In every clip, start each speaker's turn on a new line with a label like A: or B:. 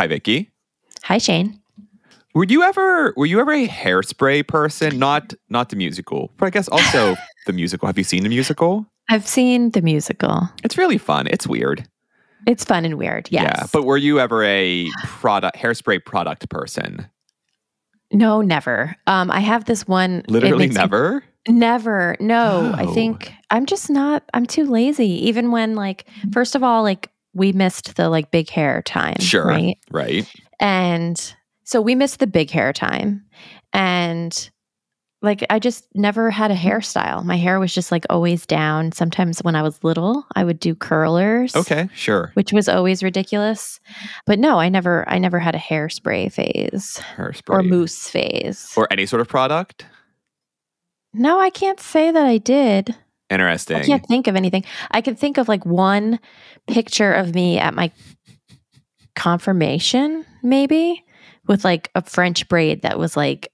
A: Hi, Vicky.
B: Hi, Shane.
A: Were you ever were you ever a hairspray person? Not not the musical, but I guess also the musical. Have you seen the musical?
B: I've seen the musical.
A: It's really fun. It's weird.
B: It's fun and weird. Yes.
A: Yeah. But were you ever a product hairspray product person?
B: no, never. Um, I have this one.
A: Literally
B: makes me-
A: never.
B: never. No, I
A: Oh.
B: think I'm just not. I'm too lazy. Even when, like, first of all, like we missed the like big hair time.
A: Sure.
B: Right.
A: Right.
B: And so we missed the big hair time. And like I just never had a hairstyle. My hair was just like always down. Sometimes when I was little, I would do curlers.
A: Okay. Sure.
B: Which was always ridiculous. But no, I never I never had a hairspray phase
A: Hairspray
B: or mousse phase.
A: or any sort of product.
B: no, I can't say that I did.
A: Interesting.
B: I can't think of anything. I can think of like one picture of me at my confirmation, maybe, with like a French braid that was like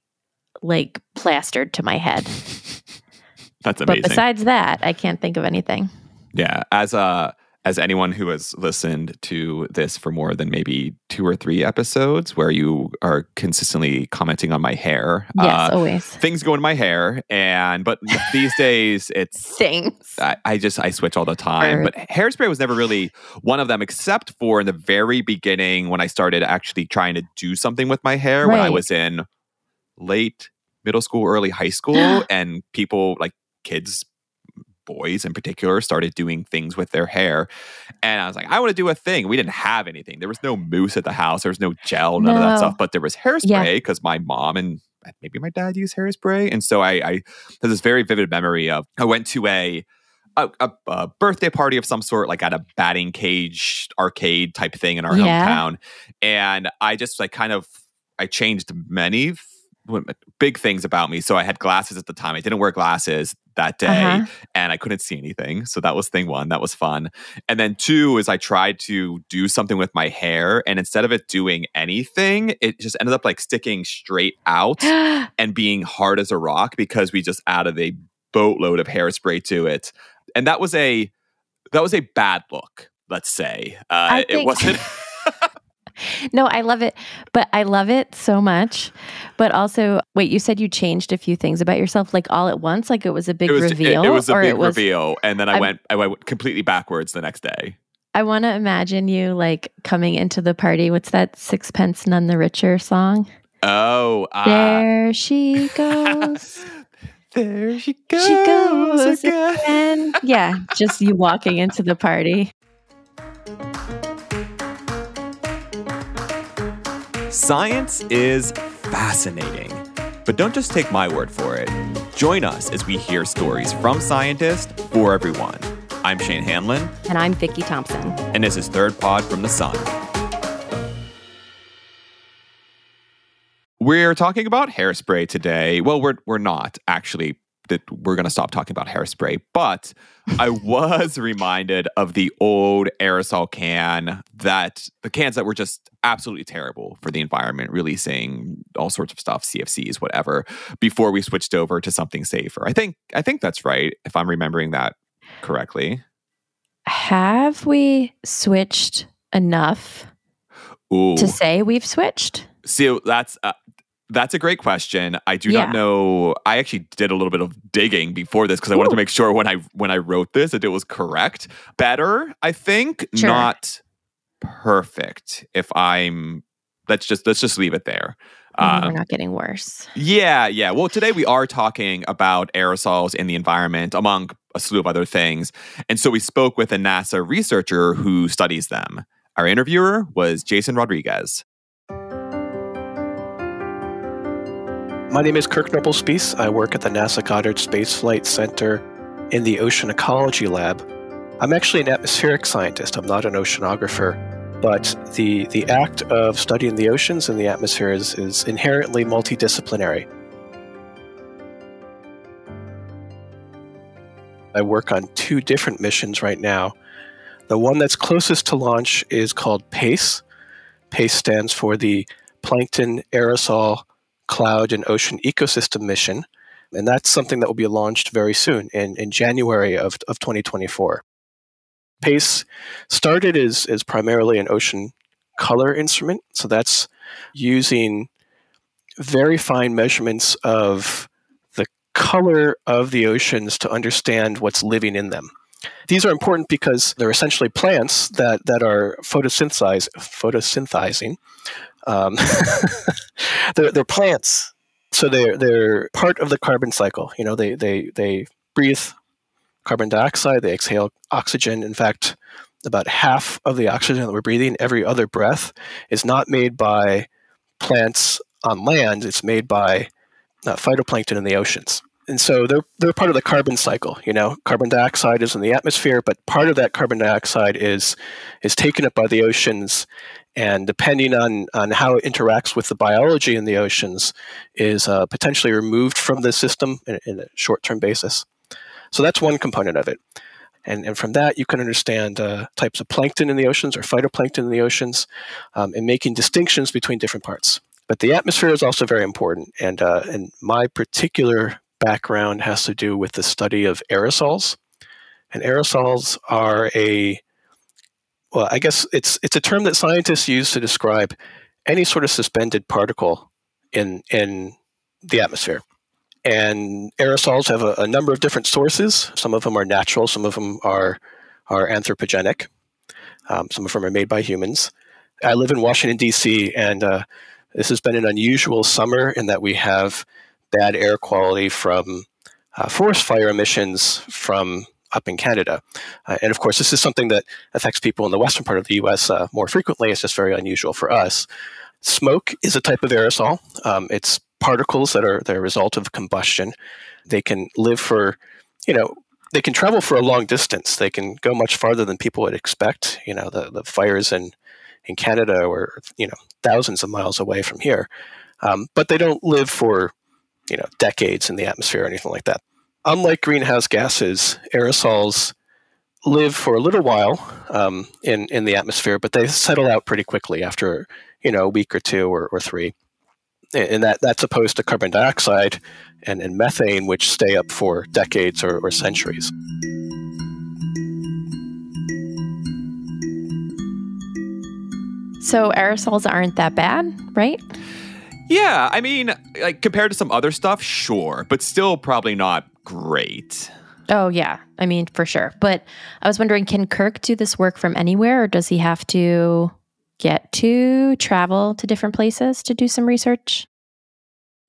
B: like plastered to my head.
A: That's amazing.
B: But besides that, I can't think of anything.
A: Yeah, as uh as anyone who has listened to this for more than maybe two or three episodes, where you are consistently commenting on my hair,
B: Yes,
A: uh,
B: always.
A: things go in my hair, and but these days it's
B: Things.
A: I, I just I switch all the time. But hairspray was never really one of them, except for in the very beginning when I started actually trying to do something with my hair when I was in late middle school, early high school, and people like kids, boys in particular, started doing things with their hair. And I was like, I want to do a thing. We didn't have anything. There was no mousse at the house. There was no gel, none of that stuff. But there was hairspray
B: Yeah.
A: because my mom and uh, maybe my dad used hairspray. And so I, I there's this very vivid memory of I went to a a, a, a birthday party of some sort, like at a batting cage arcade type thing in our
B: Yeah.
A: hometown, and I just like kind of I changed many big things about me. So I had glasses at the time. I didn't wear glasses that day,
B: Uh-huh.
A: and I couldn't see anything. So that was thing one. That was fun. And then two is I tried to do something with my hair, and instead of it doing anything, it just ended up like sticking straight out and being hard as a rock because we just added a boatload of hairspray to it. And that was a that was a bad look, let's say. Uh,
B: I
A: it wasn't
B: no, I love it, but I love it so much. But also, wait, you said you changed a few things about yourself, like all at once, like it was a big
A: it was,
B: reveal,
A: It, was a big
B: was.
A: reveal. And then I
B: I'm-
A: went I went completely backwards the next day.
B: I want to imagine you like coming into the party. What's that Sixpence None the Richer song?
A: Oh, uh,
B: there she goes.
A: there she goes.
B: she goes
A: again.
B: again. yeah, just you walking into the party.
A: Science is fascinating. But don't just take my word for it. Join us as we hear stories from scientists for everyone. I'm Shane Hanlon,
B: And I'm Vicky Thompson.
A: and this is Third Pod from the Sun. We're talking about hairspray today. Well, we're we're not actually. That we're going to stop talking about hairspray, but I was reminded of the old aerosol can that the cans that were just absolutely terrible for the environment, releasing all sorts of stuff, CFCs, whatever, before we switched over to something safer. I think I think that's right if I'm remembering that correctly.
B: Have we switched enough
A: Ooh.
B: to say we've switched?
A: So that's uh, that's a great question. I do
B: Yeah.
A: not know. I actually did a little bit of digging before this because I wanted to make sure when I when I wrote this that it was correct. Better, I think,
B: Sure.
A: not perfect. If I'm, let's just let's just leave it there.
B: Maybe
A: Um,
B: we're not getting worse.
A: yeah, yeah. Well, today we are talking about aerosols in the environment, among a slew of other things. And so we spoke with a NASA researcher who studies them. Our interviewer was Jason Rodriguez.
C: My name is Kirk Knobelspiesse. I work at the NASA Goddard Space Flight Center in the Ocean Ecology Lab. I'm actually an atmospheric scientist. I'm not an oceanographer, but the the act of studying the oceans and the atmosphere is, is inherently multidisciplinary. I work on two different missions right now. The one that's closest to launch is called PACE. PACE stands for the Plankton Aerosol Cloud and Ocean Ecosystem Mission. And that's something that will be launched very soon in, in January of, of 2024. PACE started as, as primarily an ocean color instrument. So that's using very fine measurements of the color of the oceans to understand what's living in them. These are important because they're essentially plants that, that are photosynthesize, photosynthesizing. Um, they're, they're plants. So they're, they're part of the carbon cycle. You know, they, they, they breathe carbon dioxide, they exhale oxygen. In fact, about half of the oxygen that we're breathing every other breath is not made by plants on land, it's made by uh, phytoplankton in the oceans. And so they're, they're part of the carbon cycle. You know, carbon dioxide is in the atmosphere, but part of that carbon dioxide is, is taken up by the oceans. And depending on, on how it interacts with the biology in the oceans, is uh, potentially removed from the system in, in a short term basis. So that's one component of it. And, and from that, you can understand uh, types of plankton in the oceans or phytoplankton in the oceans um, and making distinctions between different parts. But the atmosphere is also very important. And, uh, and my particular background has to do with the study of aerosols. And aerosols are a, well, I guess it's, it's a term that scientists use to describe any sort of suspended particle in, in the atmosphere. And aerosols have a, a, number of different sources. Some of them are natural, some of them are, are anthropogenic, um, some of them are made by humans. I live in Washington, D.C., and uh, this has been an unusual summer in that we have bad air quality from uh, forest fire emissions from up in Canada. Uh, and of course, this is something that affects people in the western part of the US uh, more frequently. It's just very unusual for us. Smoke is a type of aerosol. Um, it's particles that are the result of combustion. They can live for, you know, they can travel for a long distance. They can go much farther than people would expect. You know, the, the fires in, in Canada were, you know, thousands of miles away from here. Um, but they don't live for, you know, decades in the atmosphere or anything like that. Unlike greenhouse gases, aerosols live for a little while um, in, in the atmosphere, but they settle out pretty quickly after, you know, a week or two or, or three and that that's opposed to carbon dioxide and, and methane, which stay up for decades or, or centuries.
B: So aerosols aren't that bad, right?
A: Yeah, I mean, like compared to some other stuff, sure, but still probably not great.
B: Oh yeah, I mean for sure. But I was wondering, can Kirk do this work from anywhere, or does he have to get to travel to different places to do some research?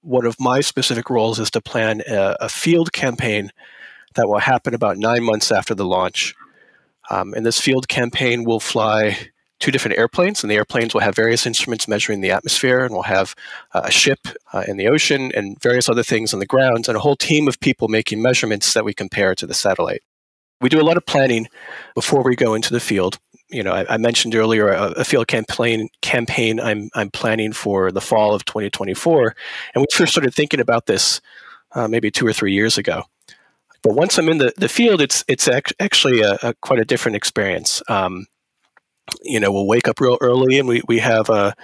C: One of my specific roles is to plan a, a field campaign that will happen about nine months after the launch. Um, and this field campaign will fly two different airplanes, and the airplanes will have various instruments measuring the atmosphere, and we'll have uh, a ship uh, in the ocean and various other things on the ground, and a whole team of people making measurements that we compare to the satellite. We do a lot of planning before we go into the field you know, I, I mentioned earlier a, a, field campaign campaign I'm I'm planning for the fall of 2024, and we first started thinking about this uh, maybe two or three years ago. But once I'm in the, the field, it's it's ac- actually a, a, quite a different experience. Um, you know, we'll wake up real early, and we we have a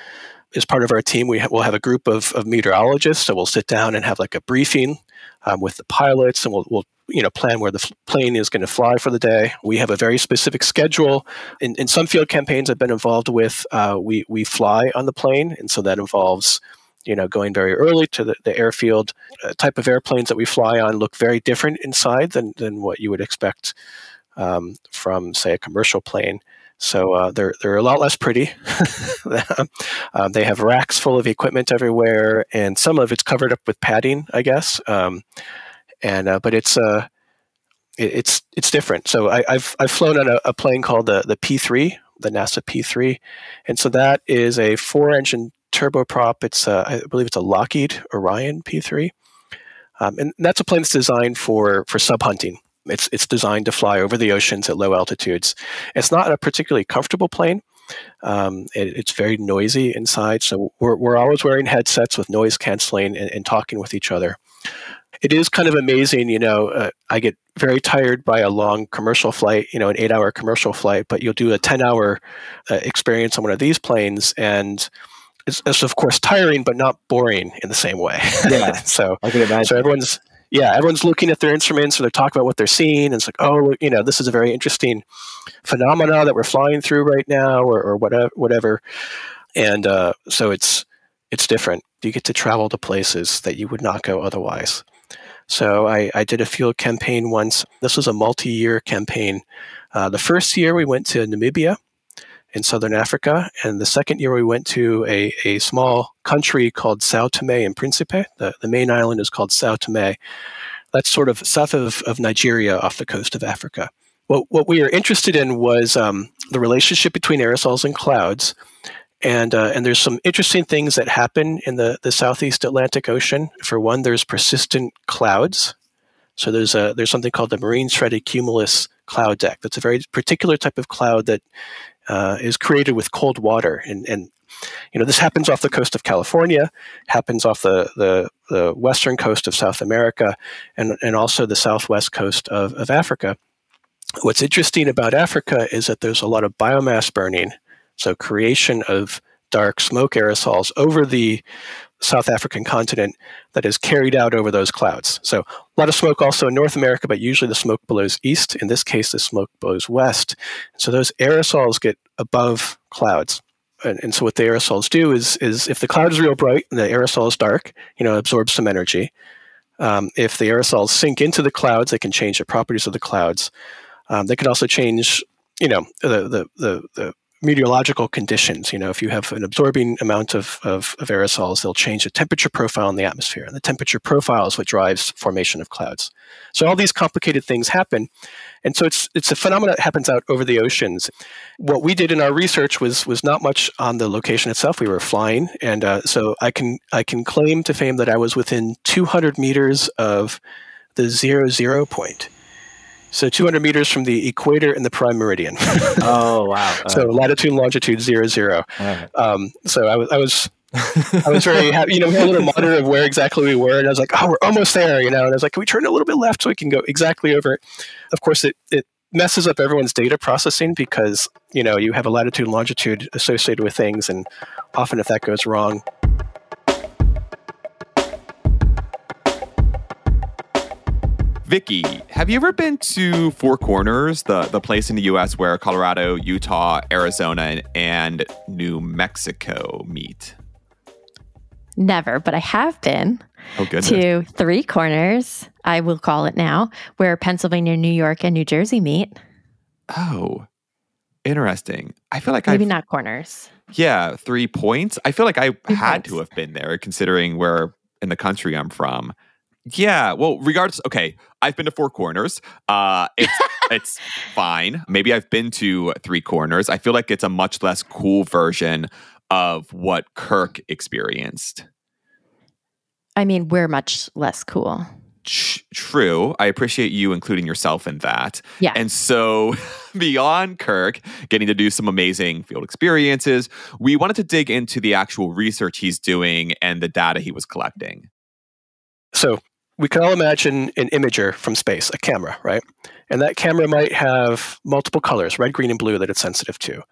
C: as part of our team, we ha- we'll have a group of, of meteorologists. So we'll sit down and have like a briefing um, with the pilots, and we'll, we'll you know plan where the plane is going to fly for the day. We have a very specific schedule. In, in some field campaigns I've been involved with, uh, we we fly on the plane, and so that involves you know going very early to the, the airfield. Uh, type of airplanes that we fly on look very different inside than than what you would expect um, from say a commercial plane. So uh, they're they're a lot less pretty. um, they have racks full of equipment everywhere, and some of it's covered up with padding, I guess. Um, and uh, but it's uh, it, it's it's different. So I, have I've flown on a, a, plane called the the P three, the NASA P three, and so that is a four engine turboprop. It's a, I believe it's a Lockheed Orion P three, um, and that's a plane that's designed for for sub hunting. It's it's designed to fly over the oceans at low altitudes. It's not a particularly comfortable plane. Um, it, it's very noisy inside, so we're, we're always wearing headsets with noise canceling and, and talking with each other it is kind of amazing. You know, uh, I get very tired by a long commercial flight, you know, an eight hour commercial flight, but you'll do a 10 hour uh, experience on one of these planes. And it's, it's, of course tiring, but not boring in the same way.
D: Yeah.
C: so,
D: I can imagine.
C: So everyone's, yeah, everyone's looking at their instruments or they're talking about what they're seeing. And it's like, oh, you know, this is a very interesting phenomena that we're flying through right now, or, or whatever, whatever. And uh, so it's it's different. You get to travel to places that you would not go otherwise. So I, I did a field campaign once. This was a multi-year campaign. Uh, the first year we went to Namibia in southern Africa, and the second year we went to a, a small country called Sao Tome and Principe. The, the main island is called Sao Tome. That's sort of south of, of Nigeria off the coast of Africa. What, what we were interested in was um, the relationship between aerosols and clouds and uh, and there's some interesting things that happen in the the Southeast Atlantic Ocean. For one, there's persistent clouds. So there's a there's something called the marine stratocumulus cloud deck. That's a very particular type of cloud that uh, is created with cold water, and and you know this happens off the coast of California, happens off the the, the western coast of South America, and and also the southwest coast of, of Africa. What's interesting about Africa is that there's a lot of biomass burning so, creation of dark smoke aerosols over the South African continent that is carried out over those clouds. So, a lot of smoke also in North America, but usually the smoke blows east. In this case, the smoke blows west. So, those aerosols get above clouds. And, and so, what the aerosols do is, is if the cloud is real bright and the aerosol is dark, you know, absorbs some energy. Um, if the aerosols sink into the clouds, they can change the properties of the clouds. Um, they can also change, you know, the, the, the, the meteorological conditions. You know, if you have an absorbing amount of, of, of, aerosols, they'll change the temperature profile in the atmosphere. And the temperature profile is what drives formation of clouds. So all these complicated things happen. And so it's it's a phenomenon that happens out over the oceans. What we did in our research was was not much on the location itself. We were flying, and uh, so I can I can claim to fame that I was within 200 meters of the zero zero point. So 200 meters from the equator and the prime meridian.
D: oh wow!
C: so latitude and longitude zero zero. Right. Um, so I was I was I was very happy. You know, we had a little monitor of where exactly we were, and I was like, "Oh, we're almost there." You know, and I was like, "Can we turn a little bit left so we can go exactly over it?" Of course, it it messes up everyone's data processing because you know you have a latitude and longitude associated with things, and often if that goes wrong,
A: Vicky, have you ever been to Four Corners, the, the place in the US where Colorado, Utah, Arizona, and New Mexico meet?
B: Never, but I have been
A: oh,
B: to Three Corners, I will call it now, where Pennsylvania, New York, and New Jersey meet.
A: Oh, interesting. I feel like
B: maybe
A: I've,
B: not corners.
A: Yeah, three points. I feel like I
B: three
A: had
B: points.
A: to have been there, considering where in the country I'm from. Yeah, well, regards. okay, I've been to Four Corners. Uh, it's it's fine. Maybe I've been to Three Corners. I feel like it's a much less cool version of what Kirk experienced.
B: I mean, we're much less cool.
A: true. I appreciate you including yourself in that.
B: Yeah.
A: And so, beyond Kirk getting to do some amazing field experiences, we wanted to dig into the actual research he's doing and the data he was collecting.
C: So, we can all imagine an imager from space, a camera, right? And that camera might have multiple colors, red, green, and blue, that it's sensitive to.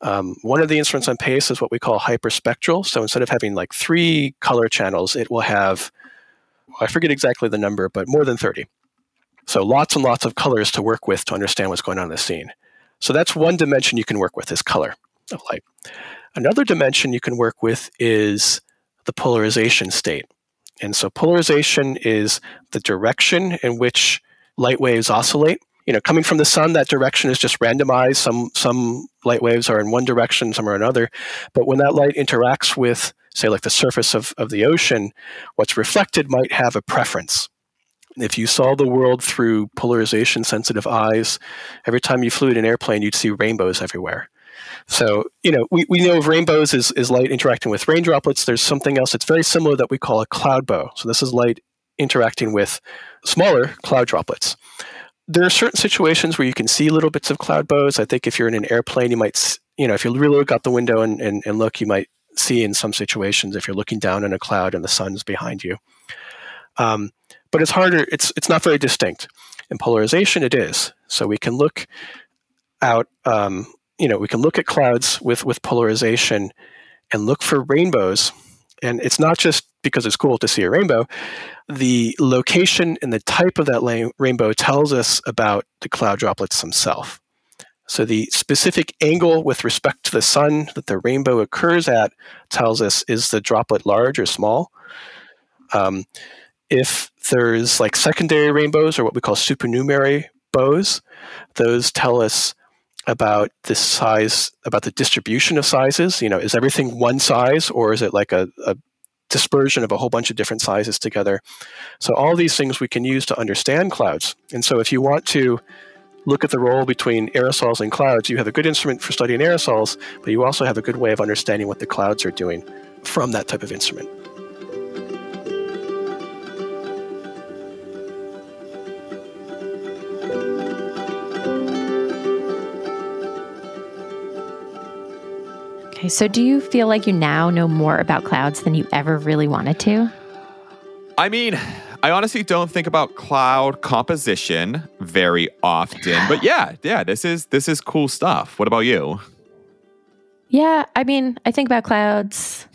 C: Um, one of the instruments on PACE is what we call hyperspectral. So instead of having like three color channels, it will have, I forget exactly the number, but more than 30. So lots and lots of colors to work with to understand what's going on in the scene. So that's one dimension you can work with is color of light. Another dimension you can work with is the polarization state. And so polarization is the direction in which light waves oscillate. You know, coming from the sun, that direction is just randomized. Some some light waves are in one direction, some are another. But when that light interacts with, say, like the surface of, of the ocean, what's reflected might have a preference. If you saw the world through polarization sensitive eyes, every time you flew in an airplane, you'd see rainbows everywhere. So, you know, we, we know of rainbows is, is light interacting with rain droplets. There's something else that's very similar that we call a cloud bow. So this is light interacting with smaller cloud droplets. There are certain situations where you can see little bits of cloud bows. I think if you're in an airplane, you might, you know, if you really look out the window and, and, and look, you might see in some situations if you're looking down in a cloud and the sun's behind you. Um, but it's harder, it's, it's not very distinct. In polarization, it is. So we can look out um, you know, we can look at clouds with, with polarization and look for rainbows. And it's not just because it's cool to see a rainbow. The location and the type of that la- rainbow tells us about the cloud droplets themselves. So the specific angle with respect to the sun that the rainbow occurs at tells us is the droplet large or small. Um, if there's like secondary rainbows or what we call supernumerary bows, those tell us about the size, about the distribution of sizes. You know, is everything one size or is it like a, a dispersion of a whole bunch of different sizes together? So all these things we can use to understand clouds. And so if you want to look at the role between aerosols and clouds, you have a good instrument for studying aerosols, but you also have a good way of understanding what the clouds are doing from that type of instrument.
B: Okay, so do you feel like you now know more about clouds than you ever really wanted to?
A: I mean, I honestly don't think about cloud composition very often, but yeah, yeah, this is this is cool stuff. What about you?
B: Yeah, I mean, I think about clouds.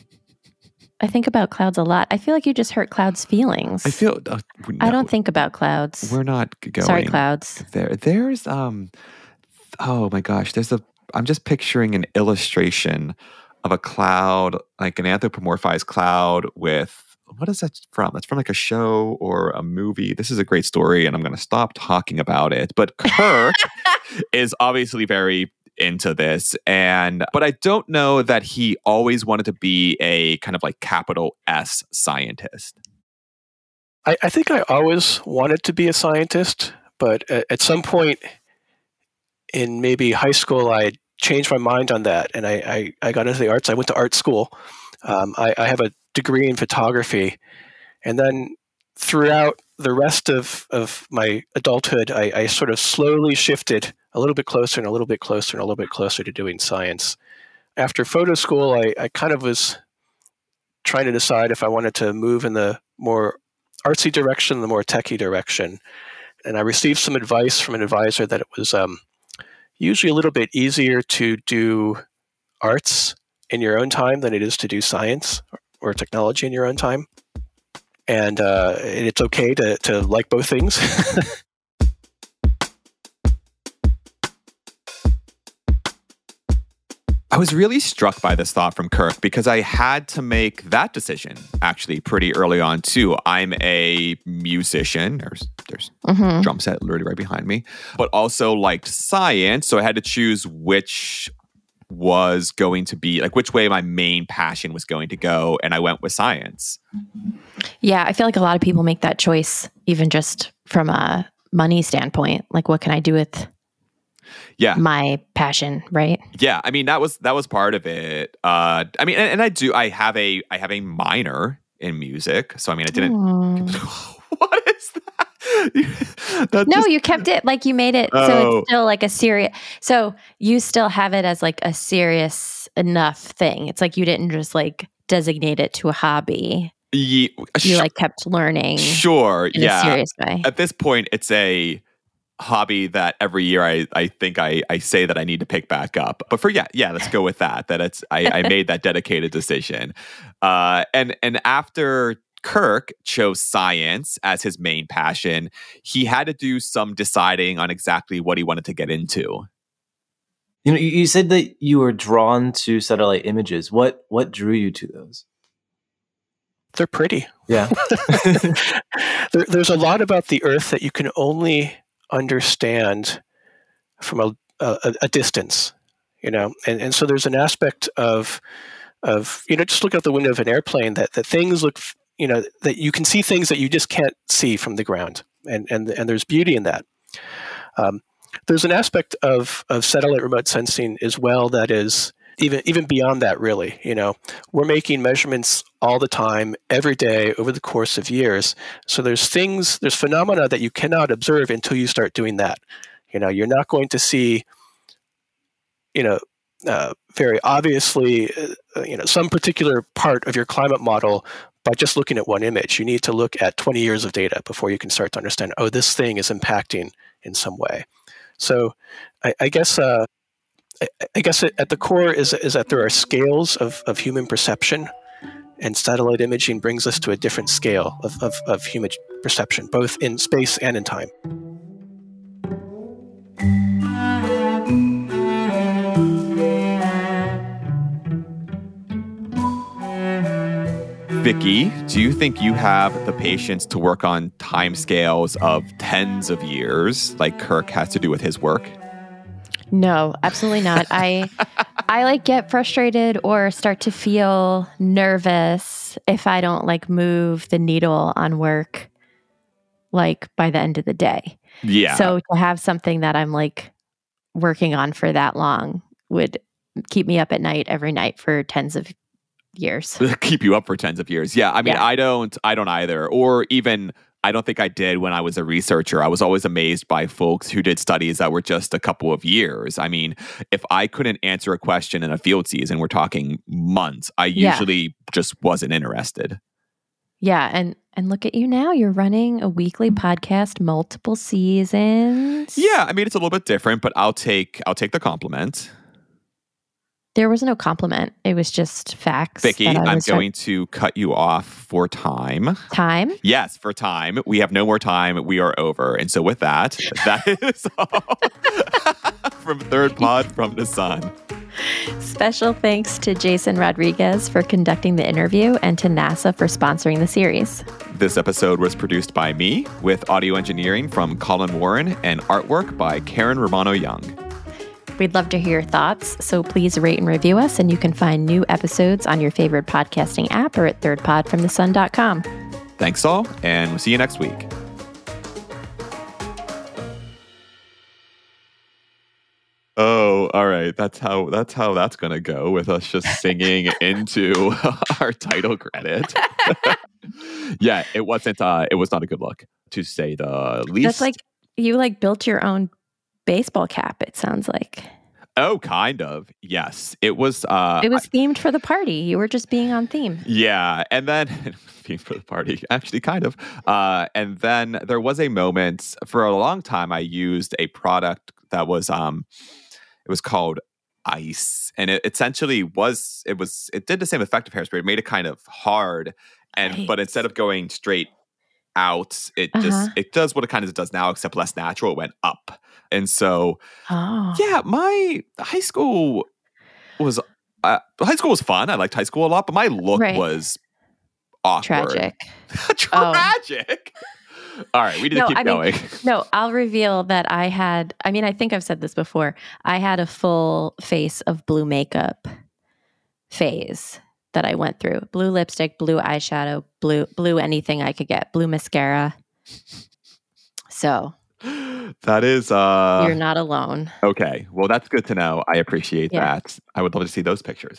B: I think about clouds a lot. I feel like you just hurt clouds' feelings.
A: I feel uh,
B: I don't think about clouds.
A: we're not going.
B: Sorry, clouds.
A: There, there's um, oh my gosh, there's a. I'm just picturing an illustration of a cloud, like an anthropomorphized cloud with what is that from? That's from like a show or a movie. This is a great story, and I'm going to stop talking about it. But Kirk is obviously very into this, and but I don't know that he always wanted to be a kind of like capital S scientist.
C: I, I think I always wanted to be a scientist, but at, at some point in maybe high school, I changed my mind on that, and I, I, I got into the arts. I went to art school. Um, I, I have a degree in photography. And then throughout the rest of, of my adulthood, I, I, sort of slowly shifted a little bit closer and a little bit closer and a little bit closer to doing science. After photo school, I, I kind of was trying to decide if I wanted to move in the more artsy direction, the more techie direction. And I received some advice from an advisor that it was um, usually a little bit easier to do arts in your own time than it is to do science or technology in your own time. And uh, it's okay to, to like both things.
A: I was really struck by this thought from Kirk because I had to make that decision actually pretty early on too. I'm a musician. There's there's mm-hmm. drum set literally right behind me, but also liked science, so I had to choose which was going to be like which way my main passion was going to go and i went with science
B: yeah i feel like a lot of people make that choice even just from a money standpoint like what can i do with
A: yeah
B: my passion right
A: yeah i mean that was that was part of it uh i mean and, and i do i have a i have a minor in music so i mean i didn't what is that
B: no, just, you kept it like you made it oh. so it's oh. still like a serious. So you still have it as like a serious enough thing. It's like you didn't just like designate it to a hobby.
A: Yeah,
B: you like kept learning.
A: Sure, yeah.
B: serious way.
A: At this point, it's a hobby that every year I, I think I, I say that I need to pick back up. But for yeah, yeah, let's go with that. That it's I, I made that dedicated decision. Uh and and after Kirk chose science as his main passion, he had to do some deciding on exactly what he wanted to get into.
D: You know, you said that you were drawn to satellite images. What what drew you to those?
C: They're pretty.
D: Yeah.
C: there, there's a lot about the Earth that you can only understand from a, a, a distance, you know, and and so there's an aspect of of you know just look out the window of an airplane that that things look you know that you can see things that you just can't see from the ground, and and and there's beauty in that. Um, there's an aspect of of satellite remote sensing as well that is even even beyond that really you know we're making measurements all the time every day over the course of years so there's things there's phenomena that you cannot observe until you start doing that you know you're not going to see you know uh, very obviously uh, you know some particular part of your climate model by just looking at one image. You need to look at 20 years of data before you can start to understand, oh, this thing is impacting in some way. So I, I guess uh, I, guess at the core is, is that there are scales of, of human perception. And satellite imaging brings us to a different scale of, of, of human perception, both in space and in time.
A: Vicky, do you think you have the patience to work on timescales of tens of years like Kirk has to do with his work?
B: No, absolutely not. I I like get frustrated or start to feel nervous if I don't like move the needle on work like by the end of the day.
A: Yeah.
B: So to have something that I'm like working on for that long would keep me up at night every night for tens of years.
A: keep you up for tens of years. Yeah, I mean,
B: Yeah.
A: I don't, I don't either. Or even, I don't think I did when I was a researcher. I was always amazed by folks who did studies that were just a couple of years. I mean, if I couldn't answer a question in a field season, we're talking months. I
B: Yeah.
A: usually just wasn't interested.
B: Yeah, and and look at you now. You're running a weekly podcast, multiple seasons.
A: Yeah, I mean, it's a little bit different, but I'll take, I'll take the compliment.
B: There was no compliment. It was just facts.
A: Vicky, I'm going to cut you off for time.
B: time.
A: Yes, for time. We have no more time. We are over. And so, with that, that is all from Third Pod from the Sun.
B: Special thanks to Jason Rodriguez for conducting the interview and to NASA for sponsoring the series.
A: This episode was produced by me with audio engineering from Collin Warren and artwork by Karen Romano Young.
B: We'd love to hear your thoughts, so please rate and review us, and you can find new episodes on your favorite podcasting app or at thirdpodfromthesun.com.
A: Thanks all, and we'll see you next week. Oh, all right. That's how that's how that's gonna go with us just singing into our title credit. yeah, it wasn't uh it was not a good look to say the least.
B: That's like you like built your own baseball cap, it sounds like.
A: oh kind of. Yes. It was uh
B: It was themed for the party. You were just being on theme.
A: Yeah, and then being for the party, actually, kind of. Uh, and then there was a moment for a long time. I used a product that was um, it was called Ice, and it essentially was it was it did the same effect of hairspray. It made it kind of hard, and but instead of going straight out, it
B: Uh-huh.
A: just it does what it kind of does now, except less natural. It went up, and so
B: Oh.
A: yeah, my high school was uh, high school was fun. I liked high school a lot, but my look
B: Right.
A: was awkward.
B: Tragic. Oh.
A: Tragic. All right, we need
B: No,
A: to keep
B: I mean-
A: going.
B: No, I'll reveal that I had, I mean, I think I've said this before. I had a full face of blue makeup phase that I went through blue lipstick, blue eyeshadow, blue, blue anything I could get, blue mascara. So
A: that is uh
B: you're not alone.
A: okay. Well, that's good to know. I appreciate
B: Yeah.
A: that. I would love to see those pictures.